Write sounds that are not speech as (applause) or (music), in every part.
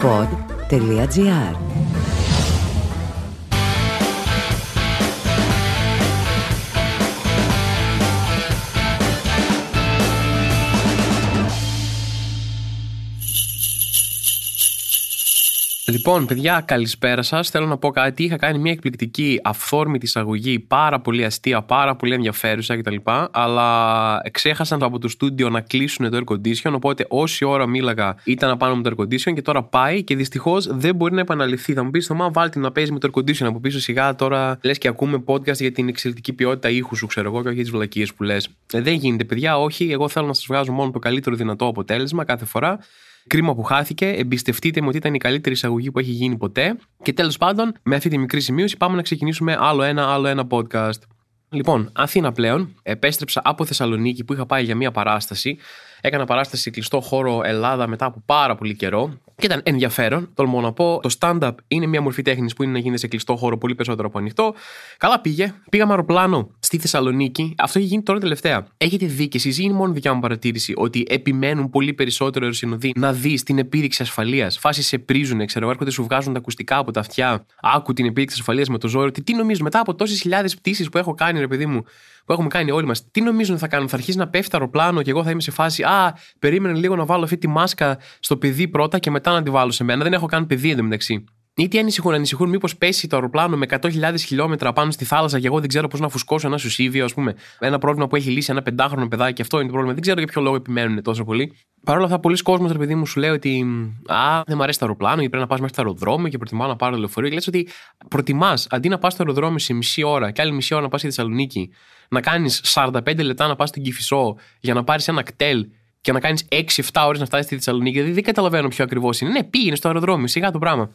pod.gr Λοιπόν, παιδιά, καλησπέρα σας. Θέλω να πω κάτι. Είχα κάνει μια εκπληκτική αυθόρμητη εισαγωγή, πάρα πολύ αστεία, πάρα πολύ ενδιαφέρουσα κτλ. Αλλά ξέχασαν από το στούντιο να κλείσουν το air condition. Οπότε όση ώρα μίλαγα ήταν απάνω με το air condition και τώρα πάει και δυστυχώς δεν μπορεί να επαναληφθεί. Θα μου πεις, Θωμά, βάλτε να παίζει με το air condition από πίσω σιγά. Τώρα λες και ακούμε podcast για την εξαιρετική ποιότητα ήχου σου, ξέρω εγώ, και όχι για τις βλακίες που λες. Ε, δεν γίνεται, παιδιά, όχι. Εγώ θέλω να σας βγάζω μόνο το καλύτερο δυνατό αποτέλεσμα κάθε φορά. Κρίμα που χάθηκε. Εμπιστευτείτε με ότι ήταν η καλύτερη εισαγωγή που έχει γίνει ποτέ. Και τέλος πάντων, με αυτή τη μικρή σημείωση, πάμε να ξεκινήσουμε άλλο ένα, άλλο ένα podcast. Λοιπόν, Αθήνα πλέον. Επέστρεψα από Θεσσαλονίκη που είχα πάει για μια παράσταση. Έκανα παράσταση σε κλειστό χώρο Ελλάδα μετά από πάρα πολύ καιρό. Και ήταν ενδιαφέρον, τολμώ να πω. Το stand-up είναι μια μορφή τέχνης που είναι να γίνεται σε κλειστό χώρο πολύ περισσότερο από ανοιχτό. Καλά πήγε. Πήγαμε αεροπλάνο στη Θεσσαλονίκη. Αυτό έχει γίνει τώρα τελευταία. Έχετε δει και εσείς, είναι μόνο δικιά μου παρατήρηση, ότι επιμένουν πολύ περισσότερο αεροσυνοδοί να δει την επίδειξη ασφαλείας. Φάσεις σε πρίζουν, ξέρω, έρχονται σου βγάζουν τα ακουστικά από τα αυτιά. Άκου την επίδειξη ασφαλείας με το ζώρο. Τι, τι νομίζεις μετά από τόσες χιλιάδες πτήσεις που έχω κάνει, ρε παιδί μου, που έχουμε κάνει όλοι μας, τι νομίζουν θα κάνουν. Θα αρχίσει να πέφτει το αεροπλάνο και εγώ θα είμαι σε φάση. Α, περίμενε λίγο να βάλω αυτή τη μάσκα στο παιδί πρώτα και μετά να τη βάλω σε μένα. Δεν έχω καν παιδί εντωμεταξύ. Ή τι ανησυχούν, ανησυχούν μήπως πέσει το αεροπλάνο με 100.000 χιλιόμετρα πάνω στη θάλασσα και εγώ δεν ξέρω πώς να φουσκώσω ένα σουσίβιο, ας πούμε. Ένα πρόβλημα που έχει λύσει ένα πεντάχρονο παιδάκι, αυτό είναι το πρόβλημα. Δεν ξέρω για ποιο λόγο επιμένουν τόσο πολύ. Παρ' όλα αυτά, πολλοί κόσμοι, ρε παιδί μου, σου λέει ότι Α, δεν μου αρέσει το αεροπλάνο, γιατί πρέπει να πας μέχρι το αεροδρόμιο και προτιμάω να πάρω λεωφορείο. Και λες ότι προτιμάς αντί να πας στο αεροδρόμιο σε μισή ώρα και άλλη μισή ώρα να πας στη Θεσσαλονίκη, να κάνεις 45 λεπτά να πας στην Κυφισό για να πάρεις ένα κτέλ και να κάνεις 6-7 ώρες να φτάσεις στη Θεσσαλονίκη. Δηλαδή δεν καταλαβαίνω ποιο ακριβώς είναι. Ναι, πήγαινε στο αεροδρόμιο, σιγά το πράγμα.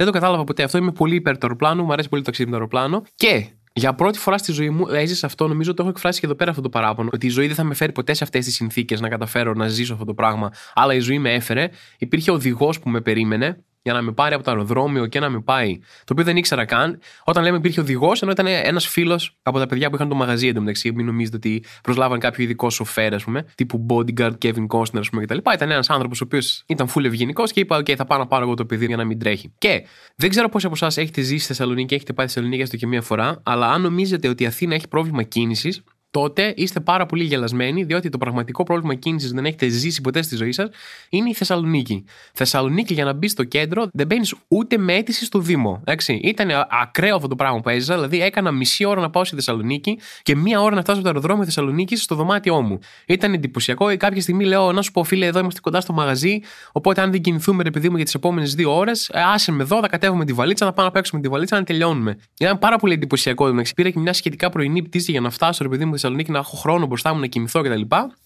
Δεν το κατάλαβα ποτέ αυτό. Είμαι πολύ υπέρ του αεροπλάνου, μου αρέσει πολύ το ταξίδι με το αεροπλάνο. Και για πρώτη φορά στη ζωή μου έζησα αυτό, νομίζω το έχω εκφράσει και εδώ πέρα αυτό το παράπονο. Ότι η ζωή δεν θα με φέρει ποτέ σε αυτές τις συνθήκες να καταφέρω να ζήσω αυτό το πράγμα. Αλλά η ζωή με έφερε. Υπήρχε οδηγός που με περίμενε για να με πάρει από το αεροδρόμιο και να με πάει. Το οποίο δεν ήξερα καν. Όταν λέμε υπήρχε οδηγός, ενώ ήταν ένας φίλος από τα παιδιά που είχαν το μαγαζί εντωμεταξύ. Μην νομίζετε ότι προσλάβαν κάποιο ειδικό σοφέρ, ας πούμε, τύπου bodyguard Kevin Costner, ας πούμε κτλ. Ήταν ένας άνθρωπος ο οποίος ήταν full ευγενικός και είπα: OK, θα πάω να πάρω εγώ το παιδί για να μην τρέχει. Και δεν ξέρω πόσοι από εσάς έχετε ζήσει στη Θεσσαλονίκη, έχετε πάει στη Θεσσαλονίκη έστω και μία φορά, αλλά αν νομίζετε ότι η Αθήνα έχει πρόβλημα κίνησης, τότε είστε πάρα πολύ γελασμένοι, διότι το πραγματικό πρόβλημα κίνησης δεν έχετε ζήσει ποτέ στη ζωή σας είναι η Θεσσαλονίκη. Θεσσαλονίκη για να μπει στο κέντρο δεν μπαίνεις ούτε με αίτηση στο Δήμο. Εντάξει. Ήταν ακραίο αυτό το πράγμα που έζησα, δηλαδή έκανα μισή ώρα να πάω στη Θεσσαλονίκη και μία ώρα να φτάσω από το αεροδρόμιο Θεσσαλονίκη στο δωμάτιό μου. Ήταν εντυπωσιακό. Κάποια στιγμή λέω να σου πω, φίλε, εδώ είμαστε κοντά στο μαγαζί, οπότε αν δεν κινηθούμε, ρε παιδί μου, για τις επόμενες δύο ώρες, ε, άσε με εδώ, θα κατέβουμε τη βαλίτσα, να πάμε να παίξουμε τη βαλίτσα, να τελειώνουμε. Ήταν πάρα πολύ εντυπωσιακό. Πήρα και μια σχετικά πρωινή πτήση για να φτάσω, ρε παιδί μου, Θεσσαλονίκη να έχω χρόνο μπροστά μου να κοιμηθώ κτλ.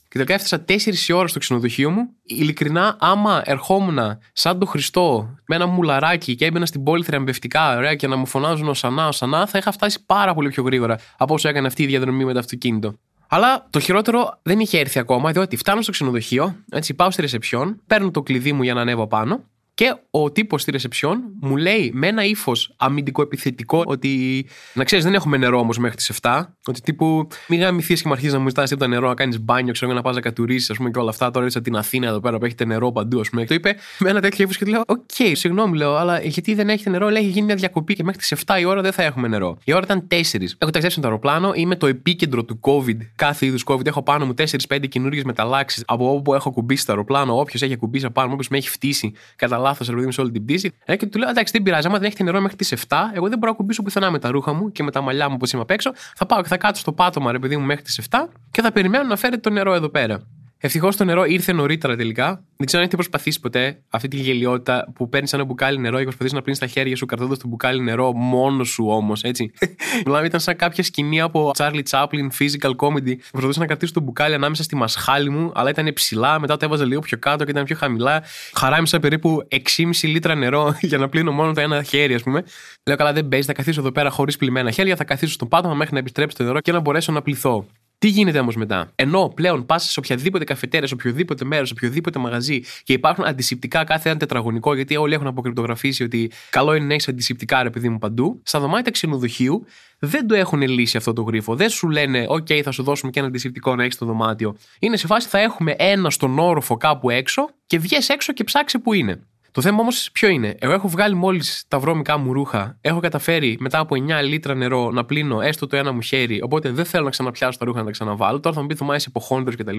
Και τελικά έφτασα 4 ώρα στο ξενοδοχείο μου. Ειλικρινά, άμα ερχόμουν σαν το Χριστό με ένα μουλαράκι και έμπαινα στην πόλη θριαμβευτικά, ωραία, και να μου φωνάζουν ωσαννά, ωσαννά, θα είχα φτάσει πάρα πολύ πιο γρήγορα από όσο έκανε αυτή η διαδρομή με το αυτοκίνητο. Αλλά το χειρότερο δεν είχε έρθει ακόμα, διότι φτάνω στο ξενοδοχείο, έτσι πάω στη ρεσεψιόν, παίρνω το κλειδί μου για να ανέβω πάνω και ο τύπος στη ρεσεψιόν μου λέει με ένα ύφος αμυντικό επιθετικό ότι να ξέρεις, δεν έχουμε νερό όμως μέχρι τις 7. Ότι τύπου μην γαμηθείς και μου αρχίζεις να μου ζητάς το νερό, να κάνεις μπάνιο, ξέρω να πας να κατουρήσεις, ας πούμε και όλα αυτά. Τώρα ήρθα την Αθήνα εδώ πέρα που έχετε νερό παντού, ας πούμε. Το είπε με ένα τέτοιο ύφος και του λέω: OK, okay, συγγνώμη, λέω, αλλά γιατί δεν έχετε νερό, λέει: Έχει γίνει μια διακοπή και μέχρι τις 7 η ώρα δεν θα έχουμε νερό. Η ώρα ήταν 4. Έχω ταξιδέψει με το αεροπλάνο, είμαι το επίκεντρο του COVID, κάθε είδους COVID. Έχω πάνω μου 4-5 καινούριε μεταλλάξεις από όπου έχω κουμπίσει το αεροπλάνο. Όποιος έχει κουμπίσει πάνω μου, όποιος με έχει φτύσει κατά λάθος, ρε σε όλη την πτήση. Ε, και του λέω: Εντάξει, δεν πειράζει, άμα δεν έχετε νερό μέχρι τις 7, εγώ δεν μπορώ να κουμπίσω πουθενά με τα ρούχα μου και με τα μαλλιά μου που είμαι απ' έξω. Θα πάω και θα κάτσω στο πάτωμα, ρε παιδί μου, μέχρι τις 7 και θα περιμένω να φέρετε το νερό εδώ πέρα. Ευτυχώς το νερό ήρθε νωρίτερα τελικά. Δεν ξέρω αν έχετε προσπαθήσει ποτέ αυτή τη γελιότητα που παίρνεις ένα μπουκάλι νερό και προσπαθείς να πλύνεις τα χέρια σου κρατώντας το μπουκάλι νερό μόνος σου όμως, έτσι. (laughs) δηλαδή ήταν σαν κάποια σκηνή από Charlie Chaplin physical comedy. Προσπαθούσα να κρατήσω το μπουκάλι ανάμεσα στη μασχάλη μου, αλλά ήταν ψηλά, μετά το έβαζα λίγο πιο κάτω και ήταν πιο χαμηλά. Χαράμισα περίπου 6,5 λίτρα νερό (laughs) για να πλύνω μόνο το ένα χέρι, ας πούμε. Λέω καλά, δεν παίζει, θα καθίσω εδώ πέρα χωρίς πλημμένα χέρια, θα καθίσω στο πάτωμα μέχρι να επιστρέψει το νερό και να μπορέσω να πληθώ. Τι γίνεται όμως μετά; Ενώ πλέον πας σε οποιαδήποτε καφετέρια, σε οποιοδήποτε μέρος, σε οποιοδήποτε μαγαζί και υπάρχουν αντισηπτικά κάθε ένα τετραγωνικό, γιατί όλοι έχουν αποκρυπτογραφήσει ότι καλό είναι να έχεις αντισηπτικά ρε παιδί μου παντού. Στα δωμάτια ξενοδοχείου δεν το έχουν λύσει αυτό το γρίφο. Δεν σου λένε, OK, θα σου δώσουμε και ένα αντισηπτικό να έχεις το δωμάτιο. Είναι σε φάση θα έχουμε ένα στον όροφο κάπου έξω και βγει έξω και ψάξει που είναι. Το θέμα όμως ποιο είναι; Εγώ έχω βγάλει μόλις τα βρώμικά μου ρούχα. Έχω καταφέρει μετά από 9 λίτρα νερό να πλύνω έστω το ένα μου χέρι. Οπότε δεν θέλω να ξαναπιάσω τα ρούχα να τα ξαναβάλω. Τώρα θα μου πεις Θωμά, είσαι υποχόνδριος κτλ.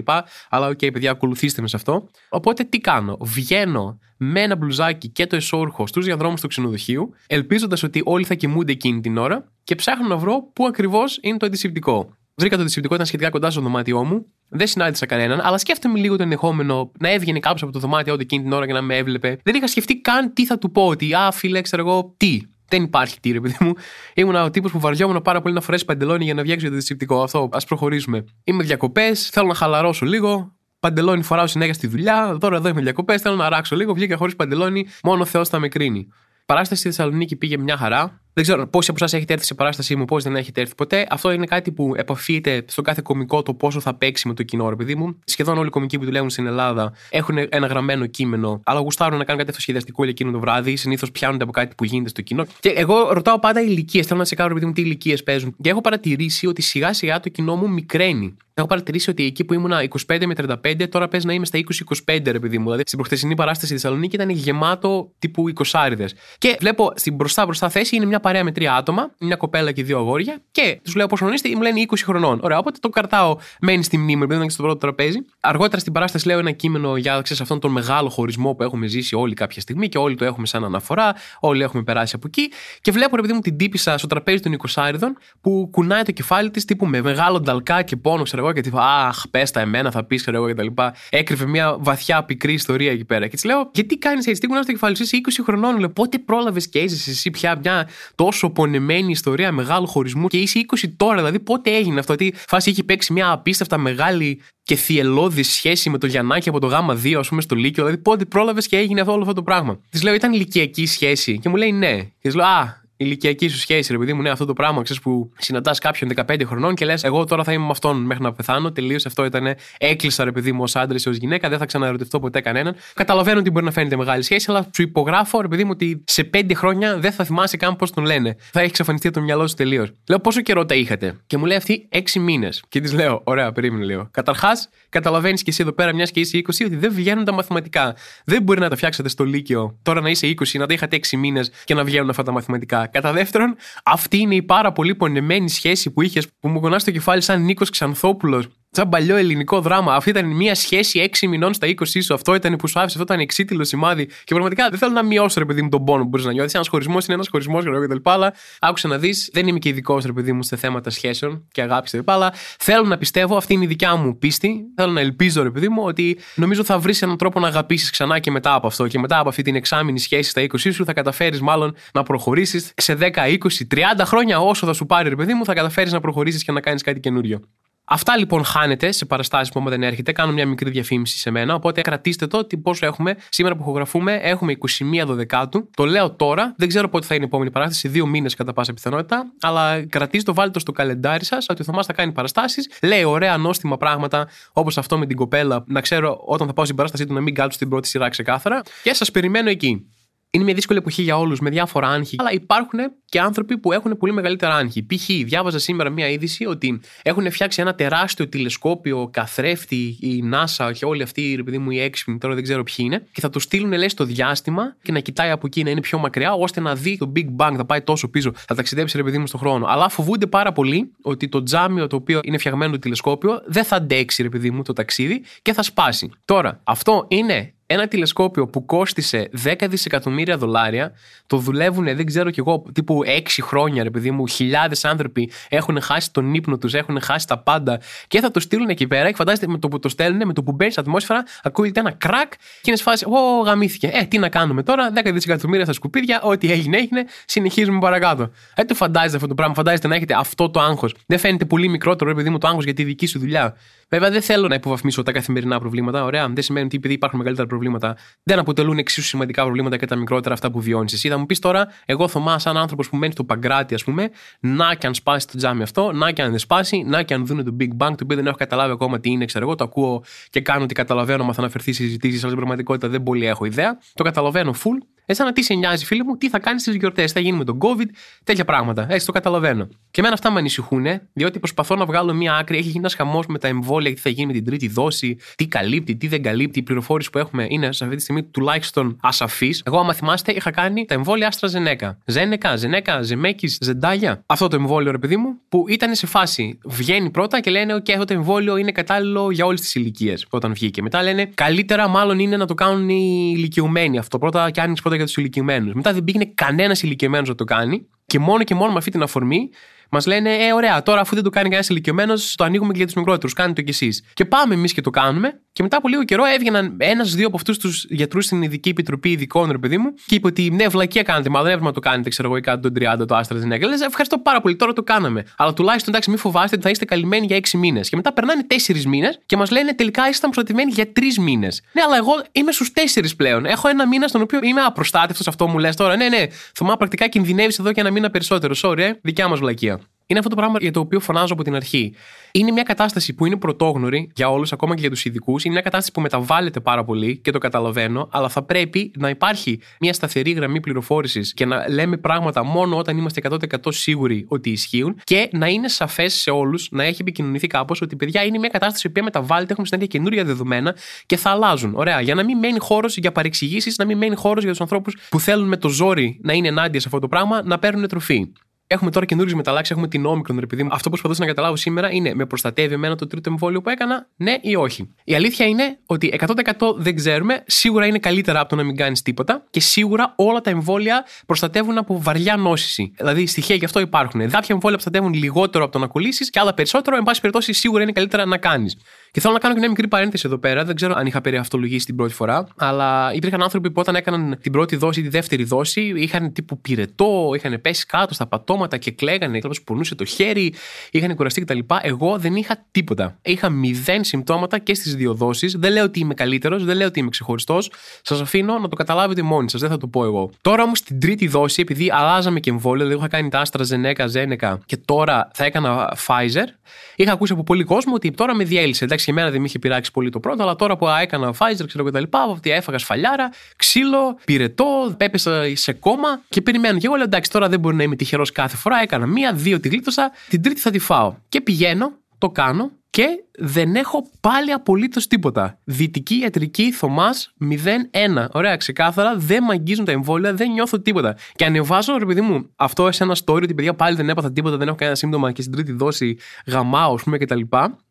Αλλά OK, okay, παιδιά, ακολουθήστε με σε αυτό. Οπότε τι κάνω; Βγαίνω με ένα μπλουζάκι και το εσώρουχο στους διαδρόμους του ξενοδοχείου, ελπίζοντας ότι όλοι θα κοιμούνται εκείνη την ώρα και ψάχνω να βρω πού ακριβώς είναι το αντισηπτικό. Βρήκα το αντισηπτικό, ήταν σχετικά κοντά στο δωμάτιό μου. Δεν συνάντησα κανέναν, αλλά σκέφτομαι λίγο το ενδεχόμενο να έβγαινε κάποιος από το δωμάτιό του εκείνη την ώρα και να με έβλεπε. Δεν είχα σκεφτεί καν τι θα του πω, ότι Α, φίλε, ξέρω εγώ, τι. Δεν υπάρχει τι, ρε παιδί μου. Ήμουν ο τύπος που βαριόμουν πάρα πολύ να φορέσει παντελόνι για να βγει το αντισηπτικό. Αυτό, ας προχωρήσουμε. Είμαι διακοπές, θέλω να χαλαρώσω λίγο. Παντελόνι φοράω συνέχεια στη δουλειά. Τώρα εδώ είμαι διακοπές, θέλω να ράξω λίγο. Βγήκα χωρίς παντελόνι, μόνο Θεός θα με κρίνει. Παράσταση στη Θεσσαλονίκη πήγε μια χαρά. Δεν ξέρω πόσοι από εσάς έχετε έρθει σε παράστασή μου, πώ δεν έχετε έρθει ποτέ. Αυτό είναι κάτι που επαφείται στον κάθε κομικό το πόσο θα παίξει με το κοινό, ρε παιδί μου. Σχεδόν όλοι οι κομικοί που δουλεύουν στην Ελλάδα έχουν ένα γραμμένο κείμενο, αλλά γουστάρουν να κάνουν κάτι αυτοσχεδιαστικό για εκείνο το βράδυ. Συνήθως πιάνονται από κάτι που γίνεται στο κοινό. Και εγώ ρωτάω πάντα ηλικίες. Θέλω να σε κάνω, ρε παιδί μου, τι ηλικίες παίζουν. Και έχω παρατηρήσει ότι σιγά σιγά το κοινό μου μικραίνει. Έχω παρατηρήσει ότι εκεί που ήμουνα 25 με 35, τώρα παίζει να είμαι στα 20-25, ρε παιδί μου. Δηλαδή στην προχθεσινή παράσταση στη Θεσσαλονίκη ήταν γεμάτο τύπου 20 Και βλέπω στην μπροστά μπροστά θέση είναι μια παρέα με τρία άτομα, μια κοπέλα και δύο αγόρια. Και τους λέω πόσο είστε, μου λένε 20 χρονών. Ωραία, οπότε το καρτάω, μένει στη μνήμη, επειδή ήταν και στο πρώτο τραπέζι. Αργότερα στην παράσταση λέω ένα κείμενο για ξέρεις, αυτόν τον μεγάλο χωρισμό που έχουμε ζήσει όλοι κάποια στιγμή και όλοι το έχουμε σαν αναφορά, όλοι έχουμε περάσει από εκεί. Και βλέπω, επειδή μου την τύπησα στο τραπέζι των 20 που κουνάει το κεφάλι της τύπου με μεγάλο νταλκά και πόνος, ξέρω εγώ, και τύπου Αχ, πες τα εμένα, θα πεις, ξέρω εγώ κτλ. Έκρυβε μια βαθιά πικρή ιστορία εκεί πέρα. Και της λέω, Γιατί κάνεις έτσι, τι κουνάς το κεφάλι σου, είσαι 20 χρονών. Λέω, Πότε πρόλαβες και έζησες εσύ πια μια τόσο πονεμένη ιστορία μεγάλου χωρισμού και είσαι 20 τώρα, δηλαδή πότε έγινε αυτό. Τι φάση έχει παίξει μια απίστευτα μεγάλη και θυελώδης σχέση με το Γιαννάκη από το Γάμα 2, ας πούμε, στο Λύκειο. Δηλαδή πότε πρόλαβες και έγινε αυτό όλο αυτό το πράγμα. Της λέω, Ήταν ηλικιακή σχέση. Και μου λέει ναι. Και της λέω, Α, ηλικιακή σου σχέση, ρε παιδί μου, ναι, αυτό το πράγμα, ξέρεις που συναντάς κάποιον 15 χρονών και λες, Εγώ τώρα θα είμαι με αυτόν μέχρι να πεθάνω. Τελείως αυτό ήταν. Έκλεισα, ρε παιδί μου, ως άντρας ή ως γυναίκα, δεν θα ξαναρωτηθώ ποτέ κανέναν. Καταλαβαίνω ότι μπορεί να φαίνεται μεγάλη σχέση, αλλά σου υπογράφω, ρε παιδί μου, ότι σε 5 χρόνια δεν θα θυμάσαι καν πώς τον λένε. Θα έχει εξαφανιστεί το μυαλό σου τελείως. Λέω πόσο καιρό τα είχατε; Και μου λέει αυτή 6 μήνες. Και της λέω, Ωραία, περίμενε λίγο. Καταρχάς, καταλαβαίνεις και εσύ εδώ πέρα, μιας και είσαι 20, ότι δεν βγαίνουν τα μαθηματικά. Δεν μπορεί να τα φτιάξετε στο Λύκειο τώρα να είσαι 20, να τα είχατε 6 μήνες και να βγαίνουν αυτά τα μαθηματικά. Κατά δεύτερον, αυτή είναι η πάρα πολύ πονεμένη σχέση που είχες που μου γονάς το κεφάλι σαν Νίκος Ξανθόπουλος Σαν παλιό ελληνικό δράμα. Αυτή ήταν μια σχέση 6 μηνών στα 20 σου. Αυτό ήταν που σου άφησε. Αυτό ήταν εξίτηλο σημάδι. Και πραγματικά δεν θέλω να μειώσω, ρε παιδί μου, τον πόνο που μπορείς να νιώθεις. Ένας χωρισμός είναι ένας χωρισμός κτλ. Αλλά άκουσα να δεις, δεν είμαι και ειδικός, ρε παιδί μου, σε θέματα σχέσεων και αγάπης κτλ. Αλλά θέλω να πιστεύω, αυτή είναι η δικιά μου πίστη. Θέλω να ελπίζω, ρε παιδί μου, ότι νομίζω θα βρεις έναν τρόπο να αγαπήσεις ξανά και μετά από αυτό. Και μετά από αυτή την εξάμεινη σχέση στα 20 σου θα καταφέρεις μάλλον να προχωρήσεις σε 10, 20, 30 χρόνια όσο θα σου πάρει, ρε παιδί μου, θα καταφέρεις να προχωρήσεις και να κάνεις κάτι καινούριο. Αυτά λοιπόν χάνεται σε παραστάσεις που δεν έρχεται. Κάνω μια μικρή διαφήμιση σε μένα. Οπότε κρατήστε το ότι πόσο έχουμε. Σήμερα που ηχογραφούμε έχουμε 21 Δεκάτου. Το λέω τώρα. Δεν ξέρω πότε θα είναι η επόμενη παράσταση. Δύο μήνες κατά πάσα πιθανότητα. Αλλά κρατήστε το, βάλτε το στο καλεντάρι σας ότι ο Θωμάς θα κάνει παραστάσεις. Λέει ωραία νόστιμα πράγματα όπως αυτό με την κοπέλα. Να ξέρω όταν θα πάω στην παράστασή του να μην κάτσω στην πρώτη σειρά ξεκάθαρα. Και σας περιμένω εκεί. Είναι μια δύσκολη εποχή για όλους με διάφορα άγχη, αλλά υπάρχουν και άνθρωποι που έχουν πολύ μεγαλύτερα άγχη. Π.χ. διάβαζα σήμερα μια είδηση ότι έχουν φτιάξει ένα τεράστιο τηλεσκόπιο, καθρέφτη, η NASA και όλοι αυτοί, ρε παιδί μου, οι έξυπνοι, τώρα δεν ξέρω ποιοι είναι, και θα το στείλουν, λε, στο διάστημα και να κοιτάει από εκεί να είναι πιο μακριά, ώστε να δει το Big Bang, θα πάει τόσο πίσω, θα ταξιδέψει, ρε παιδί μου, στον χρόνο. Αλλά φοβούνται πάρα πολύ ότι το τζάμιο το οποίο είναι φτιαγμένο το τηλεσκόπιο δεν θα αντέξει, ρε παιδί μου, το ταξίδι και θα σπάσει. Τώρα, αυτό είναι ένα τηλεσκόπιο που κόστησε 10 δισεκατομμύρια δολάρια, το δουλεύουν, δεν ξέρω κι εγώ, τύπου 6 χρόνια, ρε παιδί μου. Χιλιάδες άνθρωποι έχουν χάσει τον ύπνο τους, έχουν χάσει τα πάντα και θα το στείλουν εκεί πέρα. Και φαντάζεστε με το που το στέλνουν, με το που μπαίνει στην ατμόσφαιρα, ακούγεται ένα κρακ και είναι σφάση. Ω, γαμήθηκε. Ε, τι να κάνουμε τώρα, 10 δισεκατομμύρια στα σκουπίδια, ό,τι έγινε, έγινε, συνεχίζουμε παρακάτω. Ε, το φαντάζεστε αυτό το πράγμα, φαντάζεστε να έχετε αυτό το άγχος. Δεν φαίνεται πολύ μικρότερο, ρε παιδί μου, το άγχος για τη δική σου δουλειά. Βέβαια, δεν θέλω να υποβαθμίσω τα καθημερινά προβλήματα. Ωραία, δεν σημαίνει ότι επειδή υπάρχουν μεγαλύτερα προβλήματα, δεν αποτελούν εξίσου σημαντικά προβλήματα και τα μικρότερα αυτά που βιώνεις εσύ. Θα μου πεις τώρα, εγώ Θωμά, σαν άνθρωπος που μένει στο Παγκράτη, ας πούμε, να και αν σπάσει το τζάμι αυτό, να και αν δεν σπάσει, να και αν δουν το Big Bang, το οποίο δεν έχω καταλάβει ακόμα τι είναι, ξέρω εγώ, το ακούω και κάνω ότι καταλαβαίνω, μα θα αναφερθεί συζητήσεις, αλλά στην πραγματικότητα δεν πολύ έχω ιδέα. Το καταλαβαίνω full Εσένα τι σε νοιάζει, φίλε μου, τι θα κάνεις στις γιορτές, θα γίνει με τον COVID, τέτοια πράγματα. Έτσι το καταλαβαίνω. Και εμένα αυτά με ανησυχούν, διότι προσπαθώ να βγάλω μία άκρη. Έχει γίνει ένας χαμός με τα εμβόλια εμβόλια, τι θα γίνει με την τρίτη δόση, τι καλύπτει, τι δεν καλύπτει. Οι πληροφόρηση που έχουμε είναι σε αυτή τη στιγμή τουλάχιστον ασαφείς. Εγώ, άμα θυμάστε, είχα κάνει τα εμβόλια Άστρα Ζενέκα. Ζένεκα, Ζενέκα, Ζεμέκη, Ζεντάγια. Αυτό το εμβόλιο, ρε παιδί μου, που ήταν σε φάση. Βγαίνει πρώτα και λένε: OK, αυτό το εμβόλιο είναι κατάλληλο για όλες τις ηλικίες όταν βγήκε. Μετά λένε: Καλύτερα μάλλον είναι να το κάνουν οι ηλικιωμένοι αυτό πρώτα και άνοιξε πρώτα για τους ηλικιωμένους. Μετά δεν πήγαινε κανένας ηλικιωμένος να το κάνει και μόνο και μόνο με αυτή την αφορμή Μας λένε, Ε, ωραία, τώρα αφού δεν το κάνει κανένας ηλικιωμένος, το ανοίγουμε και για τους μικρότερους. Κάντε το κι εσείς. Και πάμε εμείς και το κάνουμε. Και μετά από λίγο καιρό έβγαιναν ένα-δύο από αυτούς τους γιατρούς στην ειδική επιτροπή ειδικών, ρε παιδί μου, και είπε ότι ναι, βλακία κάνετε, μάλλον δεν να το κάνετε, ξέρω εγώ, κάτω τον 30 το άστρας την Λες, ευχαριστώ πάρα πολύ, τώρα το κάναμε. Αλλά τουλάχιστον εντάξει, μην φοβάστε ότι θα είστε καλυμμένοι για 6 μήνες. Και μετά περνάνε 4 μήνες και μας λένε τελικά ήσασταν προστατευμένοι για 3 μήνες. Ναι, αλλά εγώ είμαι στους 4 πλέον. Έχω ένα μήνα στον οποίο είμαι απροστάτευτος, αυτό μου λες τώρα. Ναι, ναι, Θωμά πρακτικά κινδυνεύεις εδώ και ένα μήνα περισσότερο. Sorry, ε, δικιά μας βλακία. Είναι αυτό το πράγμα για το οποίο φωνάζω από την αρχή. Είναι μια κατάσταση που είναι πρωτόγνωρη για όλους, ακόμα και για τους ειδικούς. Είναι μια κατάσταση που μεταβάλλεται πάρα πολύ και το καταλαβαίνω, αλλά θα πρέπει να υπάρχει μια σταθερή γραμμή πληροφόρησης και να λέμε πράγματα μόνο όταν είμαστε 100% σίγουροι ότι ισχύουν και να είναι σαφές σε όλους, να έχει επικοινωνηθεί κάπως ότι παιδιά είναι μια κατάσταση που μεταβάλλεται, έχουμε συνέχεια καινούρια δεδομένα και θα αλλάζουν. Ωραία, για να μην μένει χώρος για παρεξηγήσεις, να μην μένει χώρος για τους ανθρώπους που θέλουν με το ζόρι να είναι ενάντια σε αυτό το πράγμα να παίρνουν τροφή. Έχουμε τώρα καινούριε μεταλλάξεις, έχουμε την όμικρον, επειδή αυτό που προσπαθούσα να καταλάβω σήμερα είναι με προστατεύει εμένα το τρίτο εμβόλιο που έκανα, ναι ή όχι. Η αλήθεια είναι ότι 100% δεν ξέρουμε, σίγουρα είναι καλύτερα από το να μην κάνεις τίποτα και σίγουρα όλα τα εμβόλια προστατεύουν από βαριά νόσηση. Δηλαδή στοιχεία γι' αυτό υπάρχουν. Κάποια εμβόλια προστατεύουν λιγότερο από το να κολλήσεις και άλλα περισσότερο, εν πάση περιπτώσει σίγουρα είναι καλύτερα να κάνεις. Και θέλω να κάνω και μια μικρή παρένθεση εδώ πέρα. Δεν ξέρω αν είχα περί αυτολογήσει την πρώτη φορά, αλλά υπήρχαν άνθρωποι που όταν έκαναν την πρώτη δόση ή τη δεύτερη δόση είχαν τύπου πυρετό, είχαν πέσει κάτω στα πατώματα και κλαίγανε, κάποιο πονούσε το χέρι, είχαν κουραστεί κτλ. Εγώ δεν είχα τίποτα. Είχα μηδέν συμπτώματα και στις δύο δόσεις. Δεν λέω ότι είμαι καλύτερος, δεν λέω ότι είμαι ξεχωριστός. Σας αφήνω να το καταλάβετε μόνοι σας, δεν θα το πω εγώ. Τώρα όμως στην τρίτη δόση, επειδή αλλάζαμε και εμβόλιο, δηλαδή είχα κάνει τα άστρα Ζενέκα, Ζένεκα και τώρα θα έκανα Pfizer, είχα ακούσει από πολύ κόσμο ότι τώρα με διέλυσε. Εντάξει, και εμένα δεν με είχε πειράξει πολύ το πρώτο, αλλά τώρα που έκανα Pfizer, ξέρω και τα λοιπά, ότι έφαγα σφαλιάρα, ξύλο, πυρετό, πέπεσα σε κόμμα και περιμένω. Και εγώ λέω εντάξει, τώρα δεν μπορεί να είμαι τυχερός κάθε φορά. Έκανα μία, δύο τη γλίτωσα, την τρίτη θα τη φάω. Και πηγαίνω, το κάνω και δεν έχω πάλι απολύτως τίποτα. Δυτική ιατρική Θωμάς 0-1. Ωραία, ξεκάθαρα. Δεν με αγγίζουν τα εμβόλια, δεν νιώθω τίποτα. Και ανεβάζω, ρε παιδί μου, αυτό σε ένα story ότι παιδιά πάλι δεν έπαθα τίποτα, δεν έχω κανένα σύμπτωμα και στην τρίτη δόση γαμάω, ας πούμε, κτλ.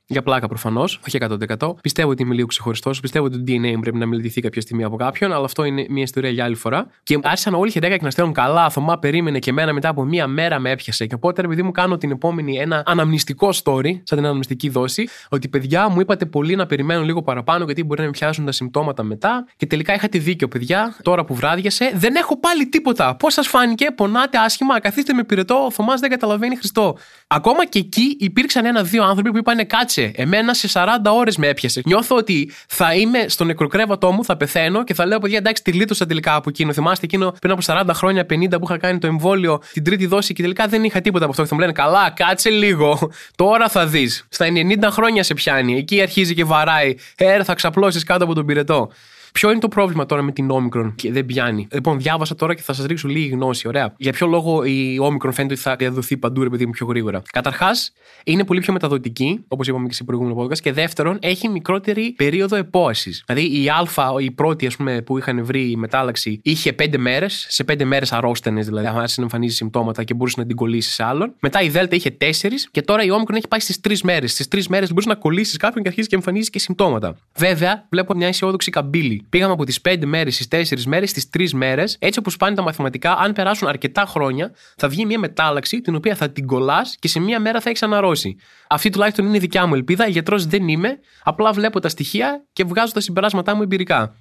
Για πλάκα προφανώς, όχι 100%. Πιστεύω ότι είμαι λίγο ξεχωριστός. Πιστεύω ότι το DNA πρέπει να μελετηθεί κάποια στιγμή από κάποιον, αλλά αυτό είναι μια ιστορία για άλλη φορά. Και άρχισαν όλοι οι και να στέλνουν καλά. Θωμά περίμενε και μένα μετά από μία μέρα με έπιασε. Και οπότε, επειδή μου κάνω την επόμενη ένα αναμνηστικό story, σαν την αναμνηστική δόση, ότι παιδιά μου είπατε πολύ να περιμένω λίγο παραπάνω γιατί μπορεί να με πιάσουν τα συμπτώματα μετά. Και τελικά είχατε δίκιο, παιδιά. Τώρα που βράδιασε, δεν έχω πάλι τίποτα. Πώς σας φάνηκε, πονάτε άσχημα, καθίστε με πυρετό, ο Θωμάς δεν καταλαβαίνει Χριστό. Ακόμα και εκεί υπήρξαν ένα-δύο άνθρωποι που είπαν κάτσε Εμένα σε 40 ώρες με έπιασε. Νιώθω ότι θα είμαι στο νεκροκρέβατό μου, θα πεθαίνω και θα λέω: Παιδιά, εντάξει, τη λύτωσα τελικά από εκείνο. Θυμάστε εκείνο πριν από 40 χρόνια, 50 που είχα κάνει το εμβόλιο, την τρίτη δόση και τελικά δεν είχα τίποτα από αυτό. Και θα μου λένε: Καλά, κάτσε λίγο. Τώρα θα δεις. Στα 90 χρόνια σε πιάνει. Εκεί αρχίζει και βαράει. Ε, θα ξαπλώσεις κάτω από τον πυρετό. Ποιο είναι το πρόβλημα τώρα με την όμικρον και δεν πιάνει; Λοιπόν, διάβασα τώρα και θα σας ρίξω λίγη γνώση. Ωραία. Για ποιο λόγο η όμικρον φαίνεται ότι θα διαδοθεί παντού, ρε παιδί μου, πιο γρήγορα; Καταρχάς, είναι πολύ πιο μεταδοτική, όπως είπαμε και σε προηγούμενο podcast. Και δεύτερον, έχει μικρότερη περίοδο επόασης. Δηλαδή, η Α, η πρώτη, ας πούμε, που είχαν βρει η μετάλλαξη, είχε πέντε μέρες. Σε πέντε μέρες αρρώστενε, δηλαδή, αν εμφανίζει συμπτώματα και μπορούσε να την κολλήσεις σε άλλον. Μετά η Δέλτα είχε τέσσερις και τώρα η όμικρον έχει πάει στις τρεις μέρες. Στις τρεις μέρες μπορείς να κολλήσεις κάποιον και αρχίζεις και εμφανίζεις και συμπτώματα. Βέβαια, βλέπω μια αισιόδοξη καμπύλη. Πήγαμε από τις 5 μέρες στις 4 μέρες στις 3 μέρες, έτσι όπως πάνε τα μαθηματικά, αν περάσουν αρκετά χρόνια, θα βγει μια μετάλλαξη την οποία θα την κολλάς και σε μία μέρα θα έχεις αναρρώσει. Αυτή τουλάχιστον είναι η δικιά μου ελπίδα. Γιατρός δεν είμαι, απλά βλέπω τα στοιχεία και βγάζω τα συμπεράσματά μου εμπειρικά.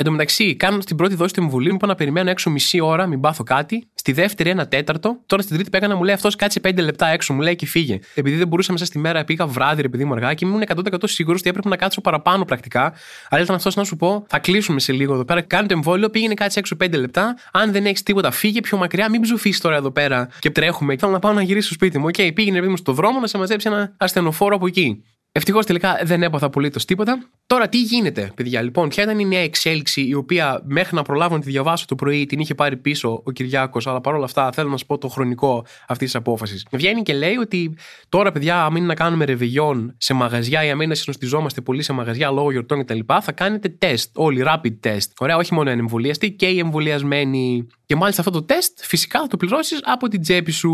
Εν τω μεταξύ, κάνω την πρώτη δόση του εμβολίου, μου είπα να περιμένω έξω μισή ώρα, μην πάθω κάτι. Στη δεύτερη, ένα τέταρτο. Τώρα στην τρίτη που έκανα, μου λέει αυτός κάτσε πέντε λεπτά έξω, μου λέει και φύγε. Επειδή δεν μπορούσα μέσα στη μέρα, πήγα βράδυ, επειδή μου αργά και ήμουν 100% σίγουρος ότι έπρεπε να κάτσω παραπάνω πρακτικά. Αλλά ήταν αυτός να σου πω, θα κλείσουμε σε λίγο εδώ πέρα. Κάνε το εμβόλιο, πήγαινε κάτσε έξω πέντε λεπτά. Αν δεν έχεις τίποτα, φύγε πιο μακριά, μην ψοφήσεις τώρα εδώ πέρα και τρέχουμε. Θέλω να πάω να γυρίσω στο σπίτι μου. OK, okay, πήγαινε επειδή μου στο δρόμο να σε μαζέψει ένα ασθενοφόρο από εκεί. Ευτυχώς τελικά δεν έπαθα απολύτως τίποτα. Τώρα τι γίνεται, παιδιά; Λοιπόν, ποια ήταν η νέα εξέλιξη η οποία μέχρι να προλάβω να τη διαβάσω το πρωί την είχε πάρει πίσω ο Κυριάκος, αλλά παρόλα αυτά θέλω να σου πω το χρονικό αυτής της απόφασης. Βγαίνει και λέει ότι τώρα, παιδιά, αν είναι να κάνουμε ρεβιγιόν σε μαγαζιά ή αν είναι να συνοστιζόμαστε πολύ σε μαγαζιά λόγω γιορτών κτλ., θα κάνετε τεστ. Όλοι rapid test. Ωραία, όχι μόνο οι εμβολιαστοί και οι εμβολιασμένοι. Και μάλιστα αυτό το τεστ φυσικά θα το πληρώσεις από την τσέπη σου.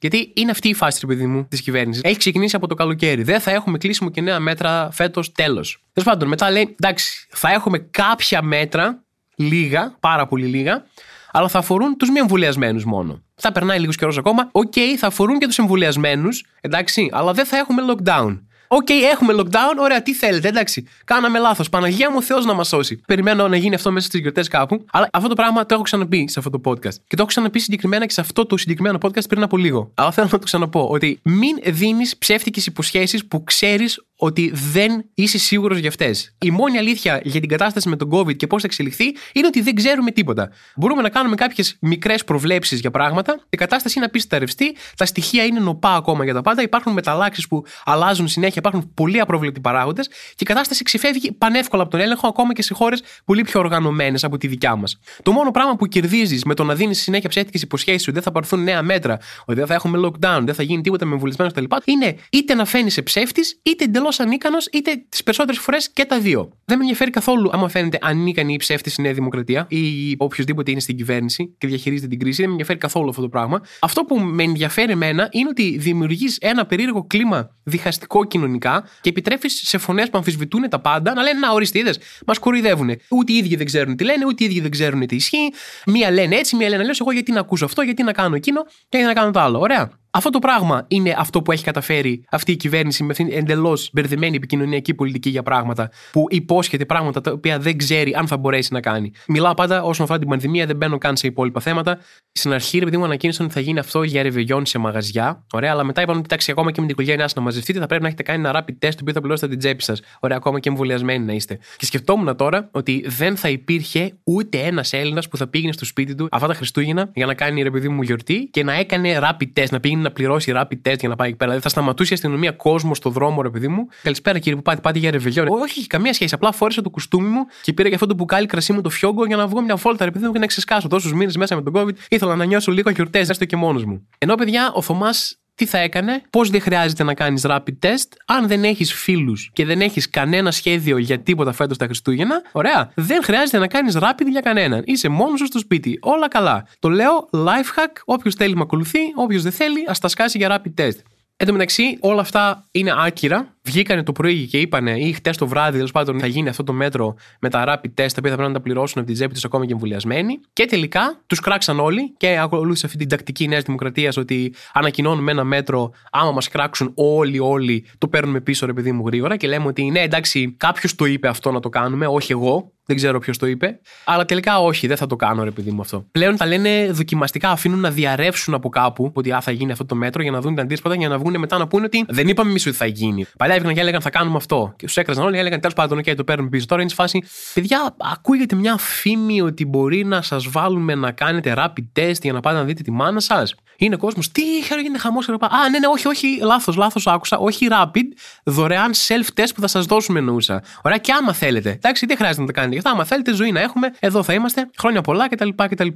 Γιατί είναι αυτή η φάση, ρε παιδί μου, της κυβέρνησης. Έχει ξεκινήσει από το καλοκαίρι. Δεν θα έχουμε κλείσιμο και νέα μέτρα φέτος τέλος. Τέλος πάντων, μετά λέει, εντάξει, θα έχουμε κάποια μέτρα, λίγα, πάρα πολύ λίγα, αλλά θα αφορούν τους μη εμβολιασμένους μόνο. Θα περνάει λίγος καιρός ακόμα. OK, okay, θα αφορούν και τους εμβολιασμένους, εντάξει, αλλά δεν θα έχουμε lockdown. OK, okay, έχουμε lockdown. Ωραία, τι θέλετε, εντάξει. Κάναμε λάθος. Παναγία μου, Θεός να μας σώσει. Περιμένω να γίνει αυτό μέσα στις γιορτές κάπου. Αλλά αυτό το πράγμα το έχω ξαναπεί σε αυτό το podcast. Και το έχω ξαναπεί συγκεκριμένα και σε αυτό το συγκεκριμένο podcast πριν από λίγο. Αλλά θέλω να το ξαναπώ ότι μην δίνεις ψεύτικες υποσχέσεις που ξέρεις ότι δεν είσαι σίγουρος για αυτές. Η μόνη αλήθεια για την κατάσταση με τον COVID και πώς θα εξελιχθεί είναι ότι δεν ξέρουμε τίποτα. Μπορούμε να κάνουμε κάποιες μικρές προβλέψεις για πράγματα. Η κατάσταση είναι απίστευτα ρευστή. Τα στοιχεία είναι νοπά ακόμα για τα πάντα. Υπάρχουν μεταλλάξεις που αλλάζουν συνέχεια. Υπάρχουν πολλοί απρόβλεπτοι παράγοντες. Και η κατάσταση ξεφεύγει πανεύκολα από τον έλεγχο ακόμα και σε χώρες πολύ πιο οργανωμένες από τη δικιά μας. Το μόνο πράγμα που κερδίζεις με το να δίνεις συνέχεια ψεύτικες υποσχέσεις ότι δεν θα πάρθουν νέα μέτρα, ότι δεν θα έχουμε lockdown, δεν θα γίνει τίποτα με εμβολισμένους κτλ. είναι είτε να φαίνει ψεύτης είτε εντελώς εντελώ ανίκανος, είτε τις περισσότερες φορές και τα δύο. Δεν με ενδιαφέρει καθόλου άμα φαίνεται ανίκανη ή ψεύτη η Νέα Δημοκρατία ή οποιοδήποτε είναι στην κυβέρνηση και διαχειρίζεται την κρίση. Δεν με ενδιαφέρει καθόλου αυτό το πράγμα. Αυτό που με ενδιαφέρει εμένα είναι ότι δημιουργείς ένα περίεργο κλίμα διχαστικό κοινωνικά και επιτρέπει σε φωνές που αμφισβητούν τα πάντα να λένε Να, ορίστε, είδες, μας κοροϊδεύουν. Ούτε οι ίδιοι δεν ξέρουν τι λένε, ούτε οι ίδιοι δεν ξέρουν τι ισχύει. Μία λένε έτσι, μία λένε αλλιώς. Εγώ γιατί να ακούσω αυτό, γιατί να κάνω εκείνο και γιατί να κάνω το άλλο. Ωραία. Αυτό το πράγμα είναι αυτό που έχει καταφέρει αυτή η κυβέρνηση με αυτήν την εντελώς μπερδεμένη επικοινωνιακή πολιτική για πράγματα που υπόσχεται πράγματα τα οποία δεν ξέρει αν θα μπορέσει να κάνει. Μιλάω πάντα όσον αφορά την πανδημία, δεν μπαίνω καν σε υπόλοιπα θέματα. Στην αρχή, επειδή μου ανακοίνωσαν ότι θα γίνει αυτό για ρεβεγιόν σε μαγαζιά. Ωραία, αλλά μετά είπαν ότι εντάξει, ακόμα και με την οικογένειά σας να μαζευτείτε, θα πρέπει να έχετε κάνει ένα rapid test το οποίο θα πληρώσετε την τσέπη σας. Ωραία, ακόμα και εμβολιασμένοι να είστε. Και σκεφτόμουν τώρα ότι δεν θα υπήρχε ούτε ένας Έλληνας που θα πήγαινε στο σπίτι του αυτά τα Χριστούγεννα για να κάνει ρε παιδί μου γιορτή και να έκανε rapid test, να πήγαινε να πληρώσει rapid test για να πάει εκεί πέρα. Δηλαδή θα σταματούσε η αστυνομία κόσμος στο δρόμο, ρε παιδί μου. Καλησπέρα κύριε που πάτε, πάτε για ρεβελιό. Όχι, έχει καμία σχέση. Απλά φόρεσα το κουστούμι μου και πήρα και αυτό το μπουκάλι κρασί μου το φιόγκο για να βγω μια φόλτα, ρε παιδί μου και να ξεσκάσω. Τόσους μήνες μέσα με τον COVID ήθελα να νιώσω λίγο γιορτέ, έστω και μόνος μου. Ενώ παιδιά, ο Θωμάς τι θα έκανε, πώς δεν χρειάζεται να κάνεις rapid test, αν δεν έχεις φίλους και δεν έχεις κανένα σχέδιο για τίποτα φέτος τα Χριστούγεννα. Ωραία, δεν χρειάζεται να κάνεις rapid για κανέναν. Είσαι μόνος σου στο σπίτι. Όλα καλά. Το λέω life hack. Όποιος θέλει με ακολουθεί, όποιος δεν θέλει, ας τα σκάσει για rapid test. Εν τω μεταξύ, όλα αυτά είναι άκυρα. Βγήκανε το πρωί και είπανε, ή χτες το βράδυ, τέλος πάντων, θα γίνει αυτό το μέτρο με τα rapid test, τα οποία θα πρέπει να τα πληρώσουν από την τσέπη τους ακόμα και εμβολιασμένοι. Και τελικά τους κράξαν όλοι και ακολούθησε αυτή την τακτική Νέας Δημοκρατίας ότι ανακοινώνουμε ένα μέτρο. Άμα μας κράξουν όλοι, όλοι, το παίρνουμε πίσω, ρε παιδί μου, γρήγορα και λέμε ότι ναι, εντάξει, κάποιος το είπε αυτό να το κάνουμε, όχι εγώ. Δεν ξέρω ποιος το είπε. Αλλά τελικά όχι, δεν θα το κάνω, ρε παιδί μου αυτό. Πλέον τα λένε δοκιμαστικά, αφήνουν να διαρρεύσουν από κάπου ότι α, θα γίνει αυτό το μέτρο για να δουν τα αντίστοιχα για να βγουν μετά να πούνε ότι δεν είπαμε εμείς ότι θα γίνει. Παλιά έβγαιναν και έλεγαν θα κάνουμε αυτό. Και τους έκραζαν όλοι και έλεγαν τέλος πάντων, OK, το παίρνουμε πίσω. Τώρα είναι σε φάση, παιδιά, ακούγεται μια φήμη ότι μπορεί να σας βάλουμε να κάνετε rapid test για να πάτε να δείτε τη μάνα σας. Είναι κόσμος, τι γίνεται χαμός, Α, ναι, ναι, όχι, όχι, λάθος, λάθος άκουσα. Όχι rapid, δωρεάν self-test που θα σας δώσουμε εννοούσα. Ωραία, και άμα θέλετε. Εντάξει, δεν χρειάζεται να το κάνετε γι' αυτά. Άμα θέλετε ζωή να έχουμε, εδώ θα είμαστε, χρόνια πολλά κτλ. κτλ.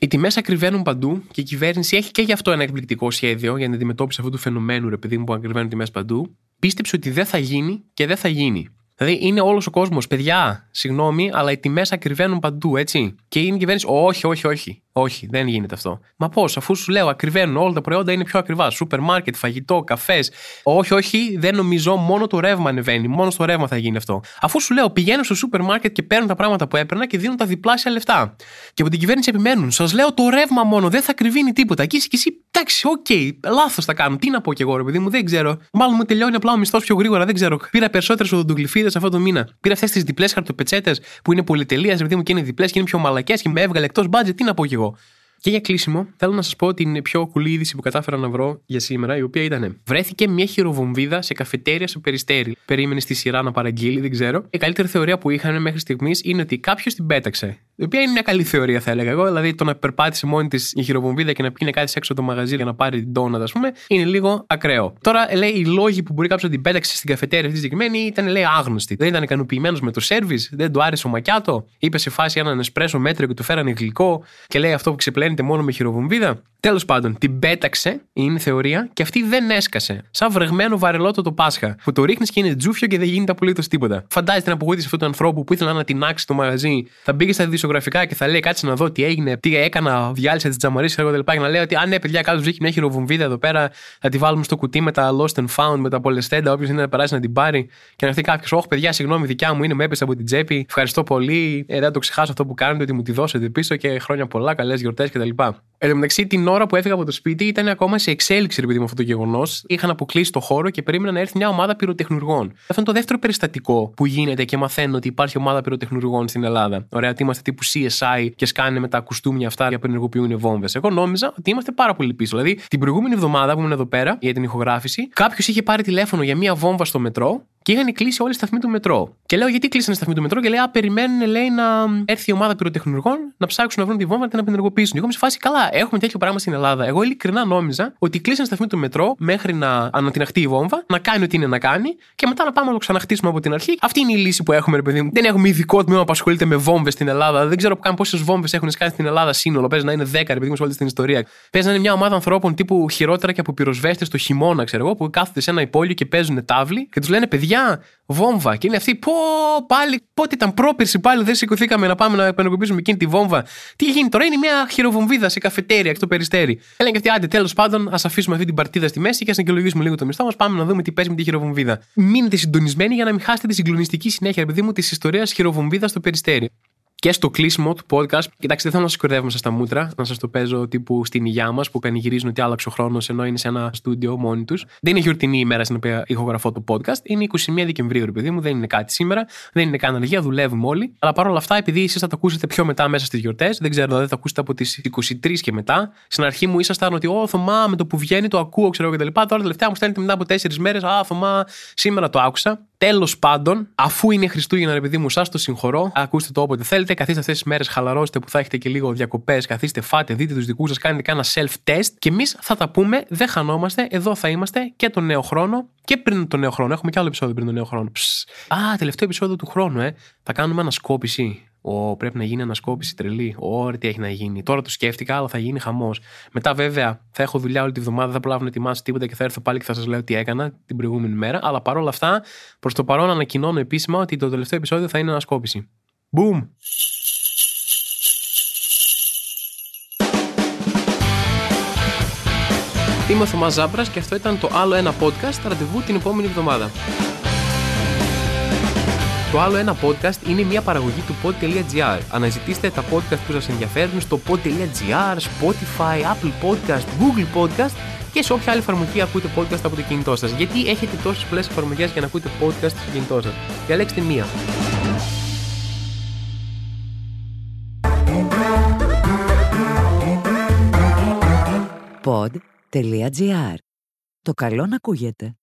Οι τιμές ακριβένουν παντού και η κυβέρνηση έχει και γι' αυτό ένα εκπληκτικό σχέδιο για την αντιμετώπιση αυτού του φαινομένου, ρε παιδί μου, που ακριβένουν τιμές παντού. Πίστεψε ότι δεν θα γίνει και δεν θα γίνει. Δηλαδή είναι όλος ο κόσμος, παιδιά, συγγνώμη, αλλά οι τιμές ακριβένουν παντού, έτσι. Και είναι η κυβέρνηση, όχι, όχι, όχι. Όχι, δεν γίνεται αυτό. Μα πώς, αφού σου λέω ακριβένουν όλα τα προϊόντα είναι πιο ακριβά. Σούπερ μάρκετ, φαγητό, καφές. Όχι, όχι, δεν νομίζω, μόνο το ρεύμα ανεβαίνει. Μόνο στο ρεύμα θα γίνει αυτό. Αφού σου λέω, πηγαίνω στο σούπερ μάρκετ και παίρνω τα πράγματα που έπαιρνα και δίνω τα διπλάσια λεφτά. Και από την κυβέρνηση επιμένουν. Σας λέω το ρεύμα μόνο, δεν θα ακριβύνει τίποτα. Και εσύ και εσύ, εντάξει, OK, okay, λάθος θα κάνω. Τι να πω κι εγώ, ρε παιδί μου, δεν ξέρω. Μάλλον μου τελειώνει απλά ο μισθός πιο γρήγορα, δεν ξέρω. Πήρα περισσότερες οδοντογλυφίδες αυτό το μήνα. Πήρα αυτές τις διπλές χαρτοπετσέτες που είναι πολυτελείας, ρε παιδί μου και είναι διπλές και είναι πιο μαλακές και με έβγαλε εκτός budget. Τι να πω κι εγώ. incredible. Και για κλείσιμο, θέλω να σας πω την πιο κουλή είδηση που κατάφερα να βρω για σήμερα, η οποία ήταν. Βρέθηκε μια χειροβομβίδα σε καφετέρια στο περιστέρι. Περίμενε στη σειρά να παραγγείλει, δεν ξέρω. Η καλύτερη θεωρία που είχαν μέχρι στιγμής είναι ότι κάποιος την πέταξε. Η οποία είναι μια καλή θεωρία, θα έλεγα εγώ. Δηλαδή, το να περπάτησε μόνη της η χειροβομβίδα και να πήγαινε κάτι έξω από το μαγαζί για να πάρει την τόνα, ας πούμε, είναι λίγο ακραίο. Τώρα, λέει, οι λόγοι που μπορεί κάποιος να την πέταξε στην καφετέρια αυτή συγκεκριμένη ήταν, λέει, άγνωστοι. Δεν ήταν ικανοποιημένος με το σερβις, δεν του άρεσε ο μακιάτο, είπε σε φάση έναν εσπρέσο μέτρο και του φέρανε γλυκό και λέει αυτό που ξεπλένεται μόνο με χειροβομβίδα. Τέλος πάντων, την πέταξε, είναι θεωρία, και αυτή δεν έσκασε. Σαν βρεγμένο βαρελότο το Πάσχα. Που το ρίχνεις και είναι τζούφιο και δεν γίνεται απολύτως τίποτα. Φαντάζεται την απογοήτευση αυτού του ανθρώπου που ήθελε να τεινάξει το μαγαζί. Θα μπήκε στα δισογραφικά και θα λέει κάτσε να δω τι έγινε, τι έκανα, διάλυσα τις τζαμαρίες και τα λοιπά. Και να λέει ότι αν ναι, παιδιά, κάτω βρήκε μια χειροβομβίδα εδώ πέρα, θα τη βάλουμε στο κουτί με τα lost and found, με τα πολεστέντα, όποιος είναι να περάσει να την πάρει. Και να έρθει κάποιος, Όχι, παιδιά, συγγνώμη, δικιά μου είναι, με έπεσε από την τσέπη. Ευχαριστώ πολύ. Ε, δεν το ξεχάσω αυτό που κάνετε, ότι μου τη δώσετε πίσω και χρόνια πολλά, καλές γιορτές κτλ. Εν τω μεταξύ, την ώρα που έφυγα από το σπίτι ήταν ακόμα σε εξέλιξη, επειδή με αυτό το γεγονός. Είχαν αποκλείσει το χώρο και περίμενα να έρθει μια ομάδα πυροτεχνουργών. Αυτό είναι το δεύτερο περιστατικό που γίνεται και μαθαίνω ότι υπάρχει ομάδα πυροτεχνουργών στην Ελλάδα. Ωραία, ότι είμαστε τύπου CSI και σκάνε με τα κουστούμια αυτά για ενεργοποιούν βόμβες. Εγώ νόμιζα ότι είμαστε πάρα πολύ πίσω. Δηλαδή, την προηγούμενη εβδομάδα που ήμουν εδώ πέρα για την ηχογράφηση, κάποιος είχε πάρει τηλέφωνο για μια βόμβα στο μετρό και είχαν κλείσει όλη η σταθμή του μετρό. Και λέω γιατί κλείσανε η σταθμή του μετρό και λέει Α, περιμένουν λέει, να έρθει η ομάδα πυροτεχνουργών να ψάξουν να βρουν τη βόμβα και να την ενεργοποιήσουν. Εγώ είμαι σε φάση καλά, έχουμε τέτοιο πράγμα στην Ελλάδα. Εγώ ειλικρινά νόμιζα ότι κλείσανε σταθμή του μετρό μέχρι να ανατιναχτεί η βόμβα, να κάνει ό,τι είναι να κάνει και μετά να πάμε να το ξαναχτίσουμε από την αρχή. Αυτή είναι η λύση που έχουμε, ρε παιδί μου. Δεν έχουμε ειδικό τμήμα που ασχολείται με βόμβες στην Ελλάδα. Δεν ξέρω καν πόσες βόμβες έχουν σκάσει στην Ελλάδα σύνολο. Παίζει να είναι 10, ρε παιδί μου, σε όλη την ιστορία. Παίζει να είναι μια ομάδα ανθρώπων τύπου χειρότερα και από πυροσβέστε το χειμώνα, ξέρω εγώ, που κάθονται σε ένα υπόγειο και παίζουν τάβλη και τους λένε παιδιά, βόμβα. Και είναι αυτή, πω πάλι, πότε ήταν πρόπερση πάλι, δεν σηκωθήκαμε να πάμε να επενεργοποιήσουμε εκείνη τη βόμβα. Τι γίνει τώρα, είναι μια χειροβομβίδα σε καφετέρια στο περιστέρι. Έλεγε και αυτή, άντε τέλος πάντων, ας αφήσουμε αυτή την παρτίδα στη μέση και ας εγκαιολογήσουμε λίγο το μισθό μας. Πάμε να δούμε τι παίζει με τη χειροβομβίδα. Μείνετε συντονισμένοι για να μην χάσετε τη συγκλονιστική συνέχεια, επειδή μου, της ιστορίας χειροβομβίδας στο περιστέρι και στο κλείσιμο του podcast. Κοιτάξτε, δεν θέλω να σα κορδεύουμε στα μούτρα, να σας το παίζω τύπου στην υγειά μας που πανηγυρίζουν ότι άλλαξε ο χρόνος ενώ είναι σε ένα στούντιο μόνοι τους. Δεν είναι γιορτινή ημέρα στην οποία ηχογραφώ το podcast. Είναι 21 Δεκεμβρίου, παιδί μου, δεν είναι κάτι σήμερα. Δεν είναι καν αργία, δουλεύουμε όλοι. Αλλά παρόλα αυτά, επειδή εσείς θα τα ακούσετε πιο μετά μέσα στις γιορτές, δεν ξέρω, δεν θα ακούσετε από τις 23 και μετά. Στην αρχή μου ήσασταν ότι, Ω, Θωμά, με το που βγαίνει το ακούω, ξέρω κτλ. Τώρα τελευταία μου στέλνετε μετά από 4 μέρες, Α, Θωμά, σήμερα το άκουσα. Τέλος πάντων, αφού είναι Χριστούγεννα, ρε παιδί μου, σας το συγχωρώ. Ακούστε το όποτε θέλετε. Καθίστε αυτές τις μέρες, χαλαρώστε που θα έχετε και λίγο διακοπές. Καθίστε, φάτε, δείτε τους δικούς σας, κάνετε κάνα self-test. Και εμείς θα τα πούμε, δεν χανόμαστε. Εδώ θα είμαστε και τον νέο χρόνο και πριν τον νέο χρόνο. Έχουμε και άλλο επεισόδιο πριν τον νέο χρόνο. Ψ. Α, τελευταίο επεισόδιο του χρόνου, ε. Θα κάνουμε ανασκόπηση. Ο, πρέπει να γίνει ανασκόπηση τρελή. Ωραία, τι έχει να γίνει. Τώρα το σκέφτηκα, αλλά θα γίνει χαμός. Μετά, βέβαια, θα έχω δουλειά όλη τη βδομάδα, δεν θα προλάβω να ετοιμάσω τίποτα και θα έρθω πάλι και θα σας λέω τι έκανα την προηγούμενη μέρα. Αλλά παρόλα αυτά, προς το παρόν ανακοινώνω επίσημα ότι το τελευταίο επεισόδιο θα είναι ανασκόπηση. Boom! Είμαι ο Θωμάς Ζάμπρας και αυτό ήταν το άλλο ένα podcast ραντεβού την επόμενη εβδομάδα. Το άλλο ένα podcast είναι μια παραγωγή του pod.gr. Αναζητήστε τα podcast που σας ενδιαφέρουν στο pod.gr, Spotify, Apple Podcast, Google Podcast και σε όποια άλλη εφαρμογή ακούτε podcast από το κινητό σας. Γιατί έχετε τόσες πολλές εφαρμογές για να ακούτε podcast στο κινητό σας. Διαλέξτε μία. Pod.gr. Το καλό να ακούγεται.